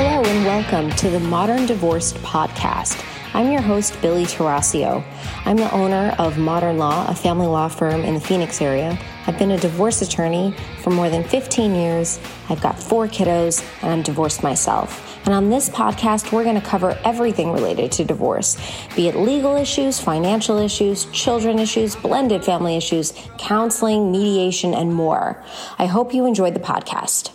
Hello and welcome to the Modern Divorce Podcast. I'm your host, Billie Tarascio. I'm the owner of Modern Law, a family law firm in the Phoenix area. I've been a divorce attorney for more than 15 years. I've got four kiddos, and I'm divorced myself. And on this podcast, we're going to cover everything related to divorce be it legal issues, financial issues, children issues, blended family issues, counseling, mediation, and more. I hope you enjoyed the podcast.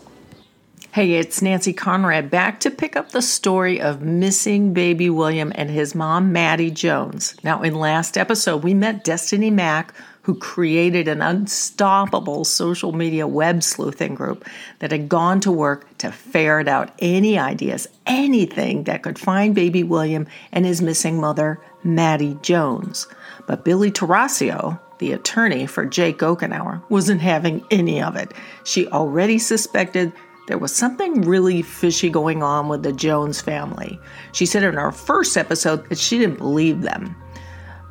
Hey, it's Nancy Conrad back to pick up the story of missing baby William and his mom, Maddie Jones. Now, in last episode, we met Destiny Mack, who created an unstoppable social media web sleuthing group that had gone to work to ferret out any ideas, anything that could find baby William and his missing mother, Maddie Jones. But Billie Tarascio, the attorney for Jake Okenauer, wasn't having any of it. She already suspected there was something really fishy going on with the Jones family. She said in our first episode that she didn't believe them.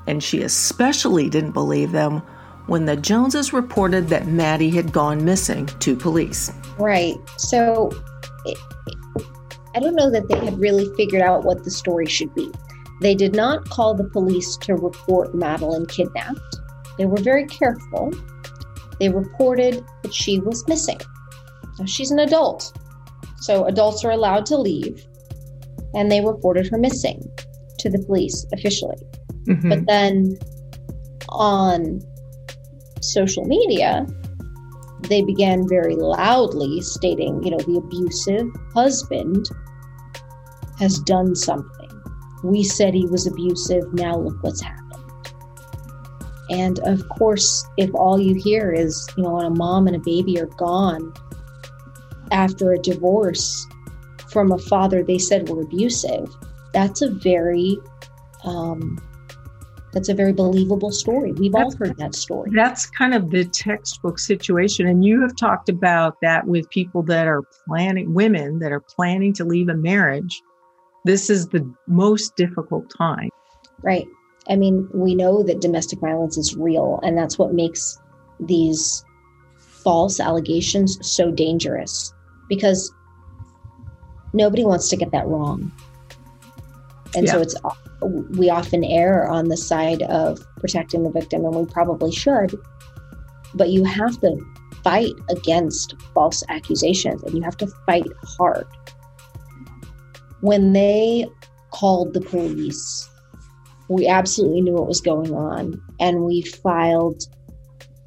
And she especially didn't believe them when the Joneses reported that Maddie had gone missing to police. Right. So I don't know that they had really figured out what the story should be. They did not call the police to report Madeline kidnapped. They were very careful. They reported that she was missing. She's an adult, so adults are allowed to leave, and they reported her missing to the police officially. Mm-hmm. But then on social media, they began very loudly stating, you know, the abusive husband has done something. We said he was abusive. Now look what's happened. And of course, if all you hear is, you know, when a mom and a baby are gone, after a divorce from a father they said were abusive, that's a very um, that's a very believable story. We've that's, all heard that story. That's kind of the textbook situation. And you have talked about that with people that are planning, women that are planning to leave a marriage. This is the most difficult time. Right. I mean, we know that domestic violence is real, and that's what makes these false allegations so dangerous because nobody wants to get that wrong. And yeah. so it's we often err on the side of protecting the victim and we probably should. But you have to fight against false accusations and you have to fight hard. When they called the police, we absolutely knew what was going on and we filed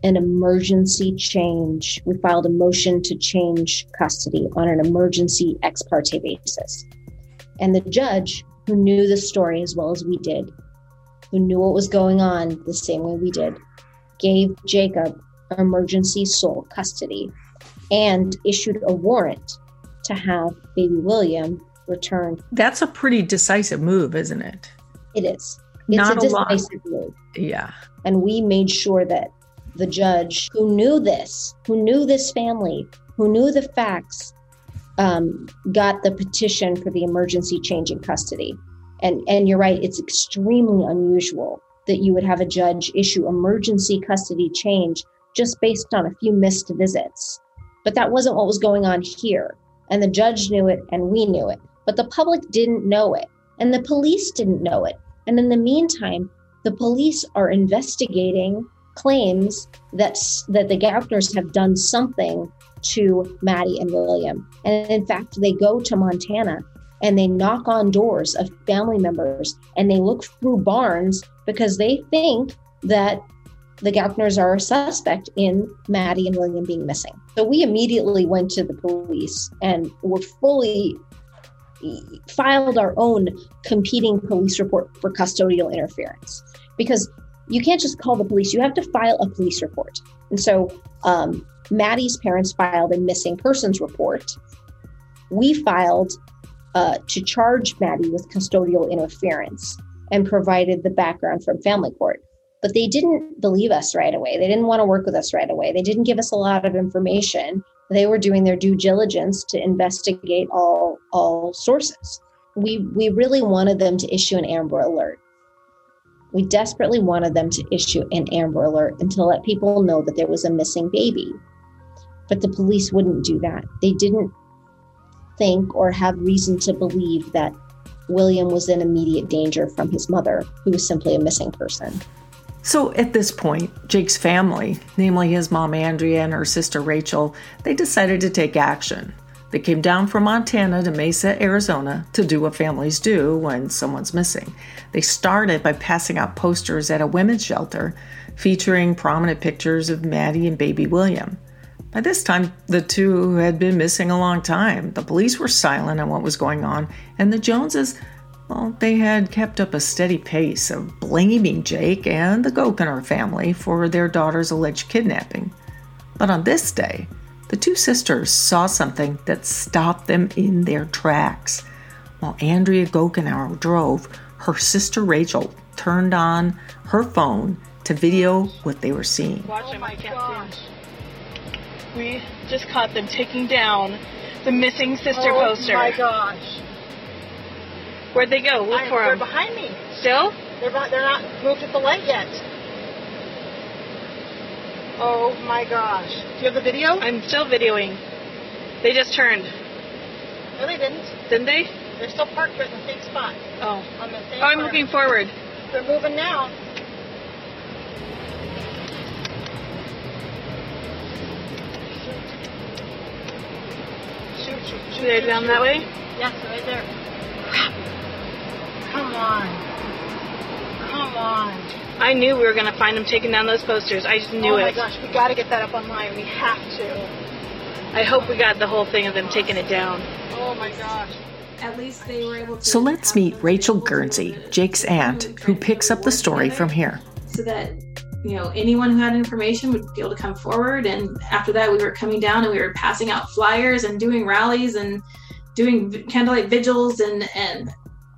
an emergency change. We filed a motion to change custody on an emergency ex parte basis. And the judge, who knew the story as well as we did, who knew what was going on the same way we did, gave Jacob emergency sole custody and issued a warrant to have baby William returned. That's a pretty decisive move, isn't it? It is. It's Not a decisive a move. Yeah. And we made sure that the judge who knew this, who knew this family, who knew the facts, um, got the petition for the emergency change in custody. And and you're right, it's extremely unusual that you would have a judge issue emergency custody change just based on a few missed visits. But that wasn't what was going on here. And the judge knew it and we knew it. But the public didn't know it. And the police didn't know it. And in the meantime, the police are investigating claims that that the Gaukners have done something to Maddie and William. And in fact, they go to Montana and they knock on doors of family members and they look through barns because they think that the Gaukners are a suspect in Maddie and William being missing. So we immediately went to the police and were fully filed our own competing police report for custodial interference because you can't just call the police, you have to file a police report. And so um, Maddie's parents filed a missing persons report. We filed uh, to charge Maddie with custodial interference and provided the background from family court. But they didn't believe us right away. They didn't want to work with us right away. They didn't give us a lot of information. They were doing their due diligence to investigate all all sources. We we really wanted them to issue an Amber Alert we desperately wanted them to issue an Amber Alert and to let people know that there was a missing baby. But the police wouldn't do that. They didn't think or have reason to believe that William was in immediate danger from his mother, who was simply a missing person. So at this point, Jake's family, namely his mom Andrea and her sister Rachel, they decided to take action. They came down from Montana to Mesa, Arizona to do what families do when someone's missing. They started by passing out posters at a women's shelter featuring prominent pictures of Maddie and baby William. By this time, the two had been missing a long time. The police were silent on what was going on, and the Joneses, well, they had kept up a steady pace of blaming Jake and the Gokenhart family for their daughter's alleged kidnapping. But on this day, the two sisters saw something that stopped them in their tracks. While Andrea Gokenhart drove, her sister Rachel turned on her phone to video what they were seeing. Watch them, I can't see We just caught them taking down the missing sister oh poster. Oh my gosh. Where'd they go? Look I, for they're them. behind me. Still? They're, they're not moved at the light yet. Oh my gosh. Do you have the video? I'm still videoing. They just turned. No, they didn't. Didn't they? They're still parked right in the same spot. Oh. On the same oh, I'm corner. looking forward. They're moving now. Shoot, shoot, shoot. They're down shoot. that way? Yes, right there. Crap. Come on. Come on. I knew we were going to find them taking down those posters. I just knew it. oh my it. gosh, we got to get that up online. We have to. I hope we got the whole thing of them taking it down. Oh my gosh. At least they were able to. So let's meet Rachel available Guernsey. Jake's aunt, who picks up the story from here. So that you know anyone who had information would be able to come forward. And after that, we were coming down and we were passing out flyers and doing rallies and doing candlelight vigils and and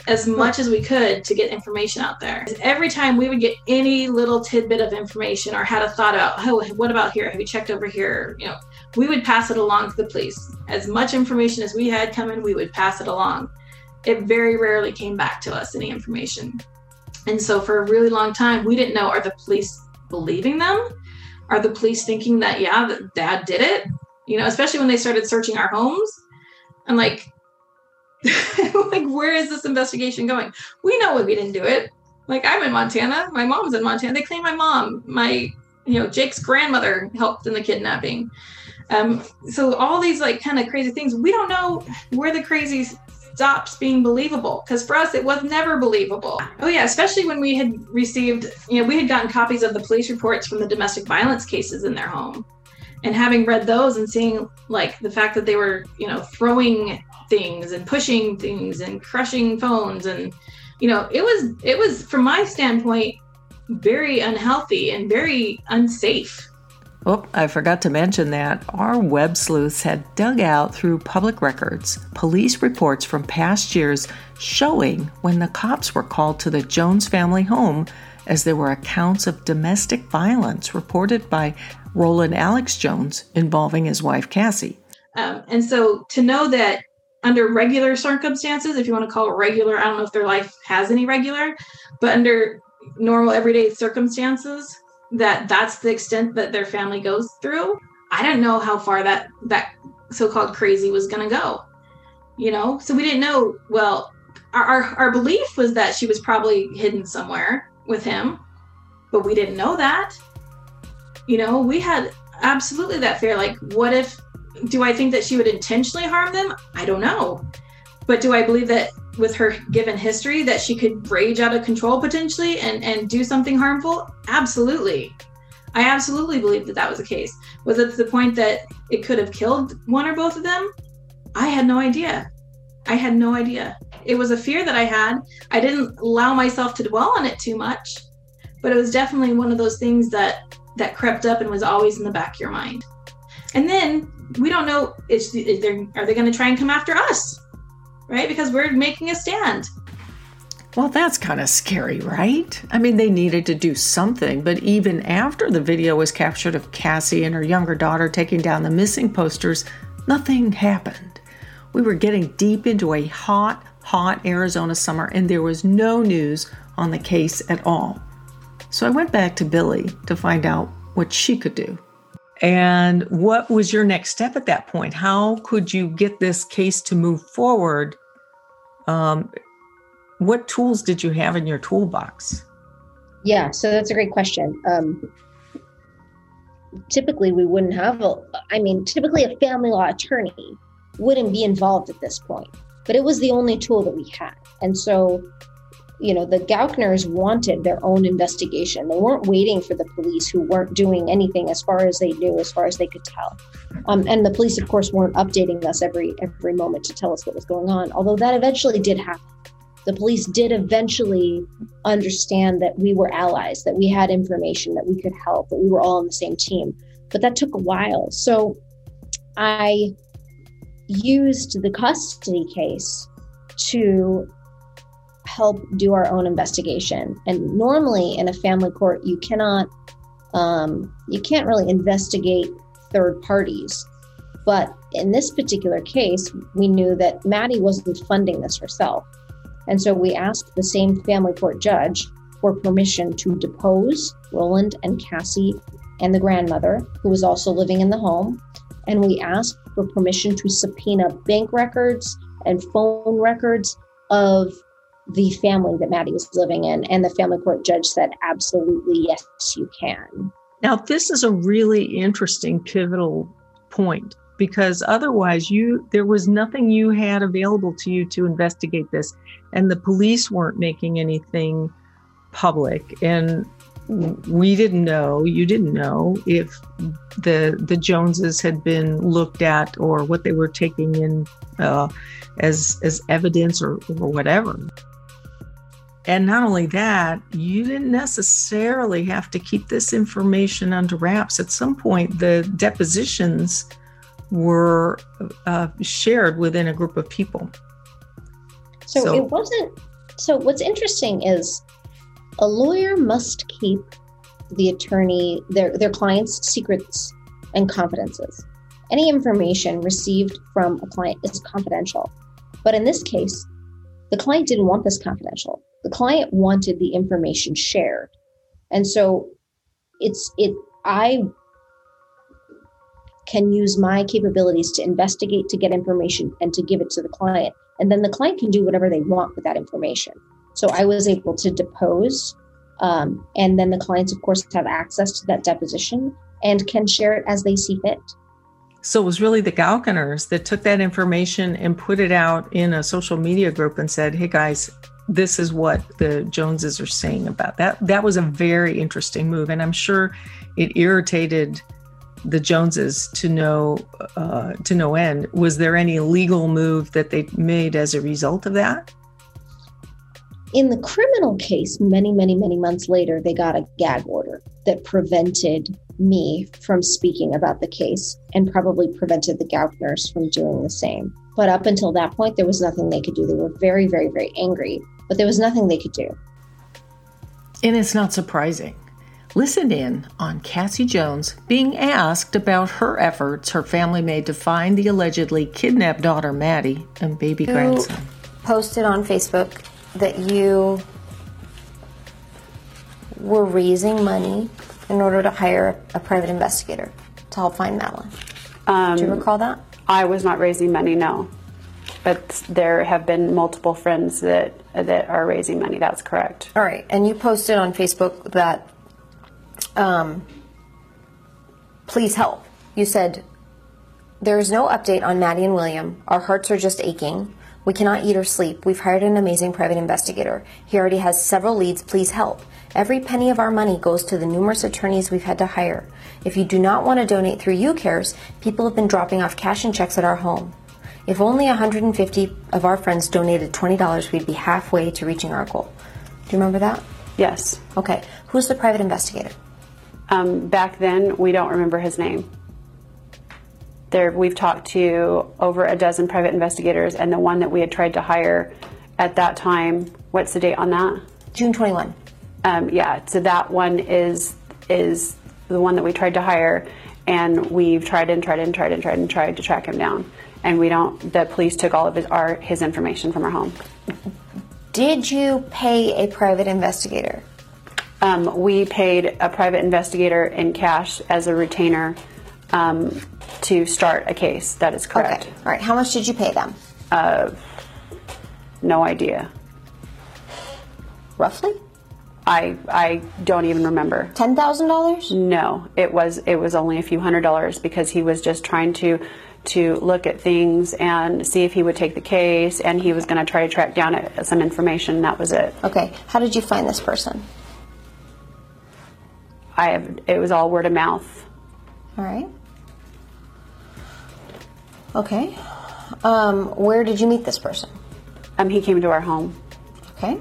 as much as we could to get information out there. Every time we would get any little tidbit of information or had a thought about, oh, what about here? Have you checked over here? You know, we would pass it along to the police. As much information as we had coming, we would pass it along. It very rarely came back to us, any information. And so for a really long time, we didn't know are the police believing them? Are the police thinking that, yeah, that dad did it? You know, especially when they started searching our homes. I'm like, like, where is this investigation going? We know we didn't do it. Like, I'm in Montana. My mom's in Montana. They claim my mom, my, you know, Jake's grandmother helped in the kidnapping. Um, so all these like kind of crazy things, we don't know where the crazy stops being believable because for us it was never believable oh yeah especially when we had received you know we had gotten copies of the police reports from the domestic violence cases in their home and having read those and seeing like the fact that they were you know throwing things and pushing things and crushing phones and you know it was it was from my standpoint very unhealthy and very unsafe Oh, I forgot to mention that our web sleuths had dug out through public records police reports from past years showing when the cops were called to the Jones family home as there were accounts of domestic violence reported by Roland Alex Jones involving his wife Cassie. Um, and so to know that under regular circumstances, if you want to call it regular, I don't know if their life has any regular, but under normal everyday circumstances, that that's the extent that their family goes through. I didn't know how far that that so-called crazy was going to go. You know, so we didn't know. Well, our, our our belief was that she was probably hidden somewhere with him, but we didn't know that. You know, we had absolutely that fear. Like, what if do I think that she would intentionally harm them? I don't know. But do I believe that with her given history that she could rage out of control potentially and and do something harmful? Absolutely. I absolutely believe that that was the case. Was it to the point that it could have killed one or both of them? I had no idea. I had no idea. It was a fear that I had. I didn't allow myself to dwell on it too much, but it was definitely one of those things that that crept up and was always in the back of your mind. And then we don't know is, is there, are they going to try and come after us? Right? Because we're making a stand. Well, that's kind of scary, right? I mean, they needed to do something, but even after the video was captured of Cassie and her younger daughter taking down the missing posters, nothing happened. We were getting deep into a hot, hot Arizona summer, and there was no news on the case at all. So I went back to Billie to find out what she could do. And what was your next step at that point? How could you get this case to move forward? Um, what tools did you have in your toolbox? Yeah, so that's a great question. Um, typically, we wouldn't have a, I mean, typically a family law attorney wouldn't be involved at this point, but it was the only tool that we had. And so you know, the Gaukners wanted their own investigation. They weren't waiting for the police who weren't doing anything as far as they knew, as far as they could tell. Um, and the police, of course, weren't updating us every every moment to tell us what was going on. Although that eventually did happen. The police did eventually understand that we were allies, that we had information, that we could help, that we were all on the same team. But that took a while. So I used the custody case to help do our own investigation. And normally in a family court, you cannot, um, you can't really investigate third parties. But in this particular case, we knew that Maddie wasn't funding this herself. And so we asked the same family court judge for permission to depose Roland and Cassie and the grandmother, who was also living in the home. And we asked for permission to subpoena bank records and phone records of the family that Maddie was living in. And the family court judge said, absolutely, yes, you can. Now, this is a really interesting pivotal point because otherwise you there was nothing you had available to you to investigate this and the police weren't making anything public and we didn't know you didn't know if the the joneses had been looked at or what they were taking in uh, as as evidence or, or whatever and not only that, you didn't necessarily have to keep this information under wraps. At some point, the depositions were uh, shared within a group of people. So, so, it wasn't. So, what's interesting is a lawyer must keep the attorney, their, their client's secrets and confidences. Any information received from a client is confidential. But in this case, the client didn't want this confidential. The client wanted the information shared. And so it's it I can use my capabilities to investigate to get information and to give it to the client. And then the client can do whatever they want with that information. So I was able to depose. Um, and then the clients, of course, have access to that deposition and can share it as they see fit. So it was really the Gaukners that took that information and put it out in a social media group and said, "Hey guys, this is what the Joneses are saying about that." That was a very interesting move, and I'm sure it irritated the Joneses to no uh, to no end. Was there any legal move that they made as a result of that? In the criminal case, many, many, many months later, they got a gag order that prevented me from speaking about the case and probably prevented the Gaukners from doing the same. But up until that point, there was nothing they could do. They were very, very, very angry, but there was nothing they could do. And it's not surprising. Listen in on Cassie Jones being asked about her efforts her family made to find the allegedly kidnapped daughter Maddie and baby you grandson. Posted on Facebook that you were raising money in order to hire a private investigator to help find Madeline. Um, Do you recall that? I was not raising money, no. But there have been multiple friends that that are raising money. That's correct. All right, and you posted on Facebook that, um, please help. You said, there is no update on Maddie and William. Our hearts are just aching. We cannot eat or sleep. We've hired an amazing private investigator. He already has several leads. Please help. Every penny of our money goes to the numerous attorneys we've had to hire. If you do not want to donate through UCares, people have been dropping off cash and checks at our home. If only 150 of our friends donated $20, we'd be halfway to reaching our goal. Do you remember that? Yes. Okay. Who's the private investigator? Um, back then, we don't remember his name. There, we've talked to over a dozen private investigators, and the one that we had tried to hire at that time. What's the date on that? June 21. Um, yeah, so that one is is the one that we tried to hire, and we've tried and tried and tried and tried and tried to track him down, and we don't. The police took all of his our his information from our home. Did you pay a private investigator? Um, we paid a private investigator in cash as a retainer um, to start a case. That is correct. Okay. All right. How much did you pay them? Uh, No idea. Roughly? I I don't even remember. Ten thousand dollars? No, it was it was only a few hundred dollars because he was just trying to to look at things and see if he would take the case, and he was going to try to track down some information. That was it. Okay. How did you find this person? I have, it was all word of mouth. All right. Okay. Um, where did you meet this person? Um, he came to our home. Okay.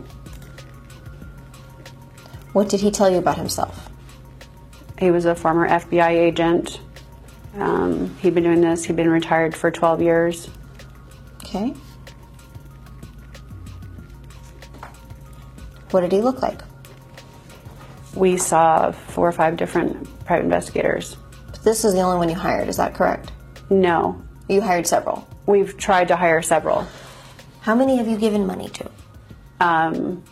What did he tell you about himself? He was a former FBI agent. Um, he'd been doing this. He'd been retired for 12 years. Okay. What did he look like? We saw four or five different private investigators. This is the only one you hired, is that correct? No, You hired several. we've tried to hire several. How many have you given money to? Um,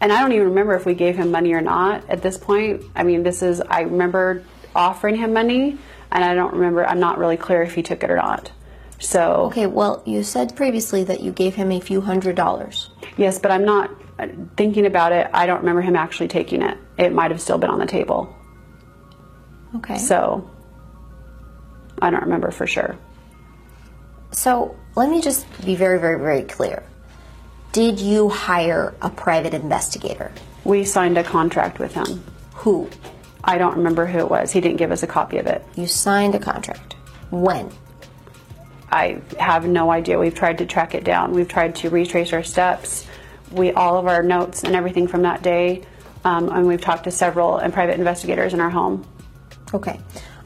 and I don't even remember if we gave him money or not at this point. I mean, this is, I remember offering him money, and I don't remember, I'm not really clear if he took it or not. So, Okay, well, you said previously that you gave him a few hundred dollars. yes, but I'm not uh, thinking about it. I don't remember him actually taking it. It might have still been on the table. Okay. So, I don't remember for sure. So let me just be very, very, very clear. Did you hire a private investigator? We signed a contract with him. Who? I don't remember who it was. He didn't give us a copy of it. You signed a contract. When? I have no idea. We've tried to track it down. We've tried to retrace our steps. We all of our notes and everything from that day, um, and we've talked to several and private investigators in our home. Okay.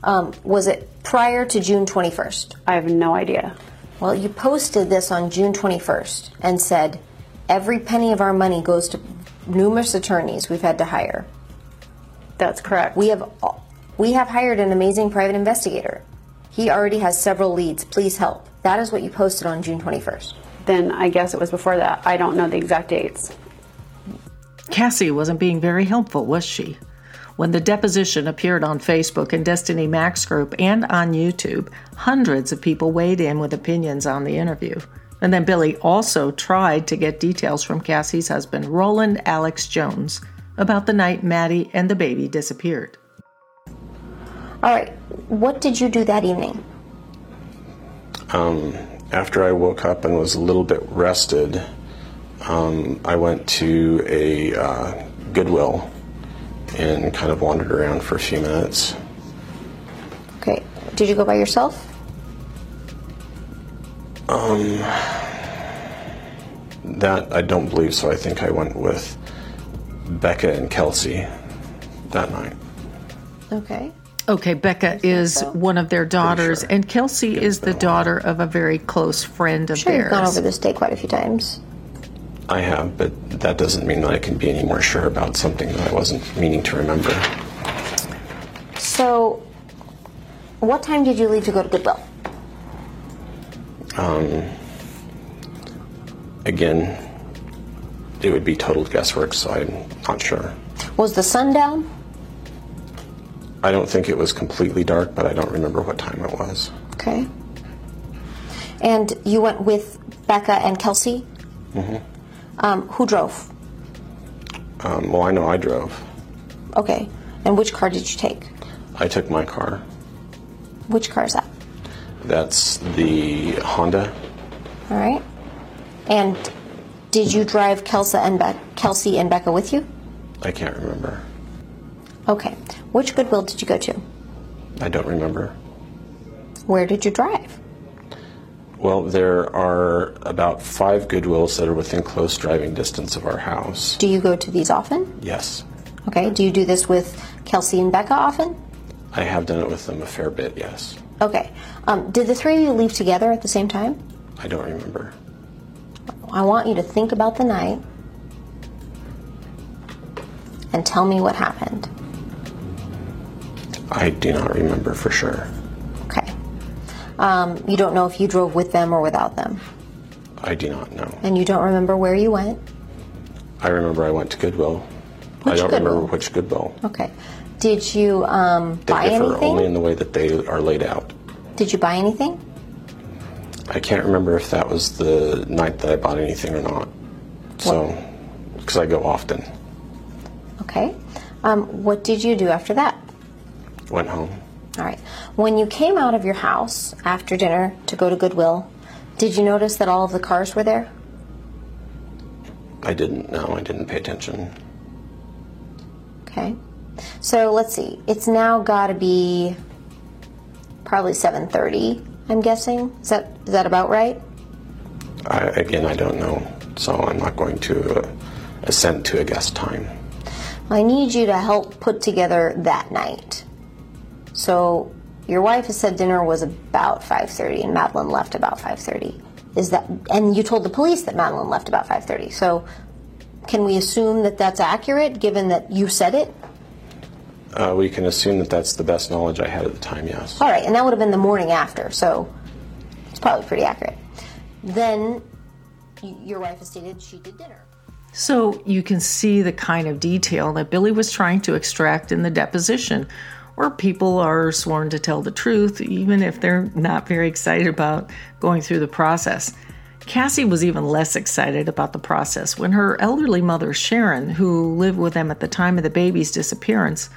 Um, was it prior to June 21st? I have no idea. Well, you posted this on June 21st and said, every penny of our money goes to numerous attorneys we've had to hire. That's correct. We have we have hired an amazing private investigator. He already has several leads. Please help. That is what you posted on June 21st. then I guess it was before that. I don't know the exact dates. Cassie wasn't being very helpful, was she? When the deposition appeared on Facebook and Destiny Mack's group and on YouTube, hundreds of people weighed in with opinions on the interview. And then Billie also tried to get details from Cassie's husband, Roland Alex Jones, about the night Maddie and the baby disappeared. All right. What did you do that evening? Um, after I woke up and was a little bit rested, um, I went to a uh, Goodwill and kind of wandered around for a few minutes. Okay. Did you go by yourself? Um, that I don't believe so. I think I went with Becca and Kelsey that night. Okay. Okay, Becca is one of their daughters, sure. and Kelsey is the been a while. daughter of a very close friend of Sure, you've gone over this day quite a few times. I have, but that doesn't mean that I can be any more sure about something that I wasn't meaning to remember. So, what time did you leave to go to Goodwill? Um, Again, it would be total guesswork, so I'm not sure. Was the sun down? I don't think it was completely dark, but I don't remember what time it was. Okay. And you went with Becca and Kelsey? Mm-hmm. Um, who drove? Um, well, I know I drove. Okay. And which car did you take? I took my car. Which car is that? That's the Honda. All right. And did you drive Kelsey and, Be- Kelsey and Becca with you? I can't remember. Okay. Which Goodwill did you go to? I don't remember. Where did you drive? Well, there are about five Goodwills that are within close driving distance of our house. Do you go to these often? Yes, Okay. Do you do this with Kelsey and Becca often? I have done it with them a fair bit, yes. Okay. Um, did the three of you leave together at the same time? I don't remember. I want you to think about the night and tell me what happened. I do not remember for sure. Um, you don't know if you drove with them or without them, I do not know. and you don't remember where you went. I remember I went to Goodwill. I Which don't Goodwill? remember which Goodwill. Okay. Did you um, They buy differ anything? only in the way that they are laid out. Did you buy anything? I can't remember if that was the night that I bought anything or not. So, because I go often. Okay. Um, what did you do after that? Went home. All right. When you came out of your house after dinner to go to Goodwill, did you notice that all of the cars were there? I didn't know. I didn't pay attention. Okay. So let's see. It's now got to be probably 7:30. I'm guessing. Is that is that about right? I, again, I don't know. So I'm not going to uh, assent to a guess time. I need you to help put together that night. So your wife has said dinner was about 5:30 and Madeline left about 5:30. Is that and you told the police that Madeline left about 5:30. So can we assume that that's accurate given that you said it? Uh, we can assume that that's the best knowledge I had at the time, yes. All right, and that would have been the morning after, so it's probably pretty accurate. Then your wife has stated she did dinner. So you can see the kind of detail that Billie was trying to extract in the deposition, where people are sworn to tell the truth, even if they're not very excited about going through the process. Cassie was even less excited about the process when her elderly mother, Sharon, who lived with them at the time of the baby's disappearance,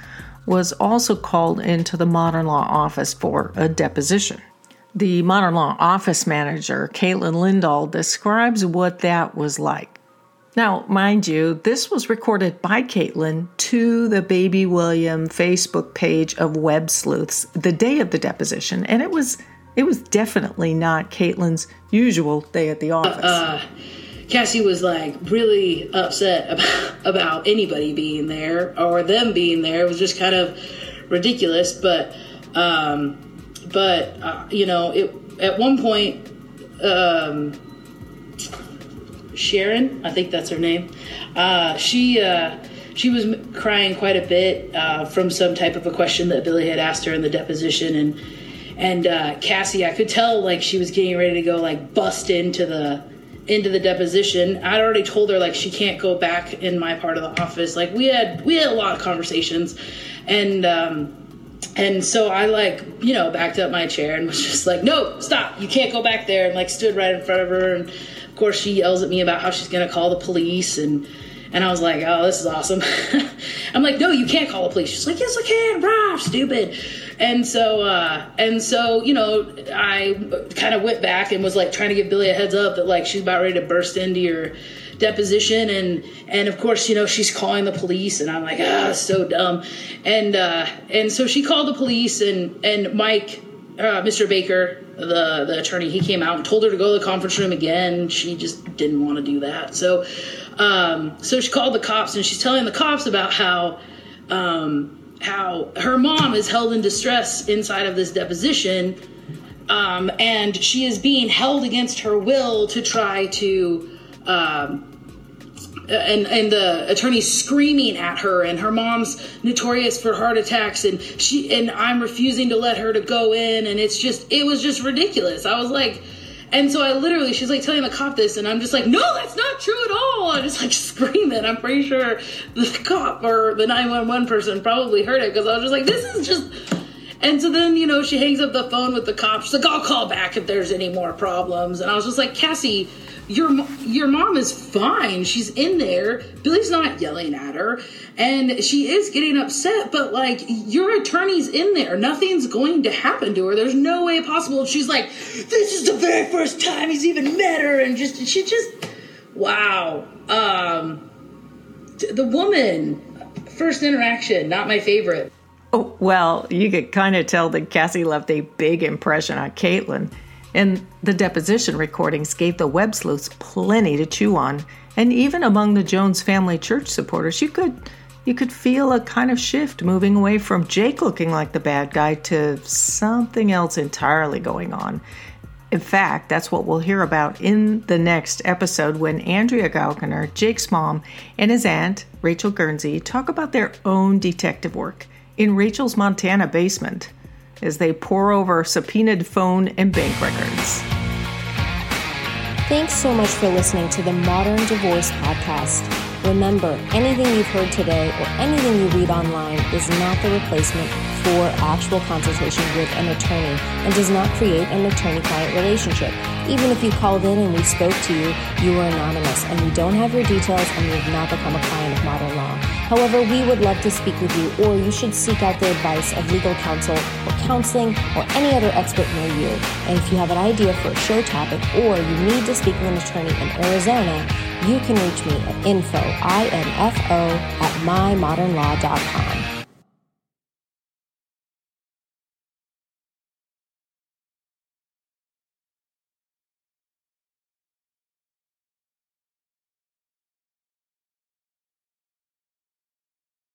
was also called into the modern law office for a deposition. The modern law office manager, Caitlin Lindahl, describes what that was like. Now, mind you, this was recorded by Caitlin to the Baby William Facebook page of Web Sleuths the day of the deposition, and it was it was definitely not Caitlin's usual day at the office. uh, Cassie was like really upset about, about anybody being there or them being there. It was just kind of ridiculous. But, um, but uh, you know, it at one point, um, Sharon, I think that's her name. Uh, she uh, she was crying quite a bit uh, from some type of a question that Billie had asked her in the deposition, and and uh, Cassie, I could tell like she was getting ready to go like bust into the into the deposition. I'd already told her like she can't go back in my part of the office. Like we had we had a lot of conversations, and. Um, and so I like, you know, backed up my chair and was just like, no, stop, you can't go back there. And like stood right in front of her. And of course she yells at me about how she's going to call the police. And, and I was like, oh, this is awesome. I'm like, no, you can't call the police. She's like, yes, I can. Rah, stupid. And so, uh, and so, you know, I kind of went back and was like trying to give Billie a heads up that like she's about ready to burst into your deposition and and of course you know she's calling the police and i'm like ah so dumb and uh and so she called the police and and mike uh, mr baker the the attorney he came out and told her to go to the conference room again. She just didn't want to do that. So um so she called the cops and she's telling the cops about how um how her mom is held in distress inside of this deposition um, and she is being held against her will to try to um, and and the attorney screaming at her and her mom's notorious for heart attacks and she and I'm refusing to let her to go in and it's just it was just ridiculous. I was like and so I literally she's like telling the cop this and I'm just like no that's not true at all. I'm just like screaming. I'm pretty sure the cop or the 911 person probably heard it because I was just like this is just and so then, you know, she hangs up the phone with the cops. She's like, I'll call back if there's any more problems. And I was just like, Cassie, your your mom is fine. She's in there. Billie's not yelling at her, and she is getting upset. But like, your attorney's in there. Nothing's going to happen to her. There's no way possible. And she's like, this is the very first time he's even met her, and just she just, wow. Um, the woman, first interaction, not my favorite. Oh, well, you could kind of tell that Cassie left a big impression on Caitlin. And the deposition recordings gave the web sleuths plenty to chew on. And even among the Jones family church supporters, you could you could feel a kind of shift moving away from Jake looking like the bad guy to something else entirely going on. In fact, that's what we'll hear about in the next episode when Andrea Gaukner, Jake's mom, and his aunt, Rachel Guernsey, talk about their own detective work in Rachel's Montana basement as they pour over subpoenaed phone and bank records. Thanks so much for listening to the Modern Divorce Podcast. Remember, anything you've heard today or anything you read online is not the replacement for actual consultation with an attorney and does not create an attorney client relationship. Even if you called in and we spoke to you, you were anonymous and we don't have your details and you have not become a client of modern law. However, we would love to speak with you, or you should seek out the advice of legal counsel or counseling or any other expert near you. And if you have an idea for a show topic or you need to speak with an attorney in Arizona, you can reach me at info, I-N-F-O, at mymodernlaw.com.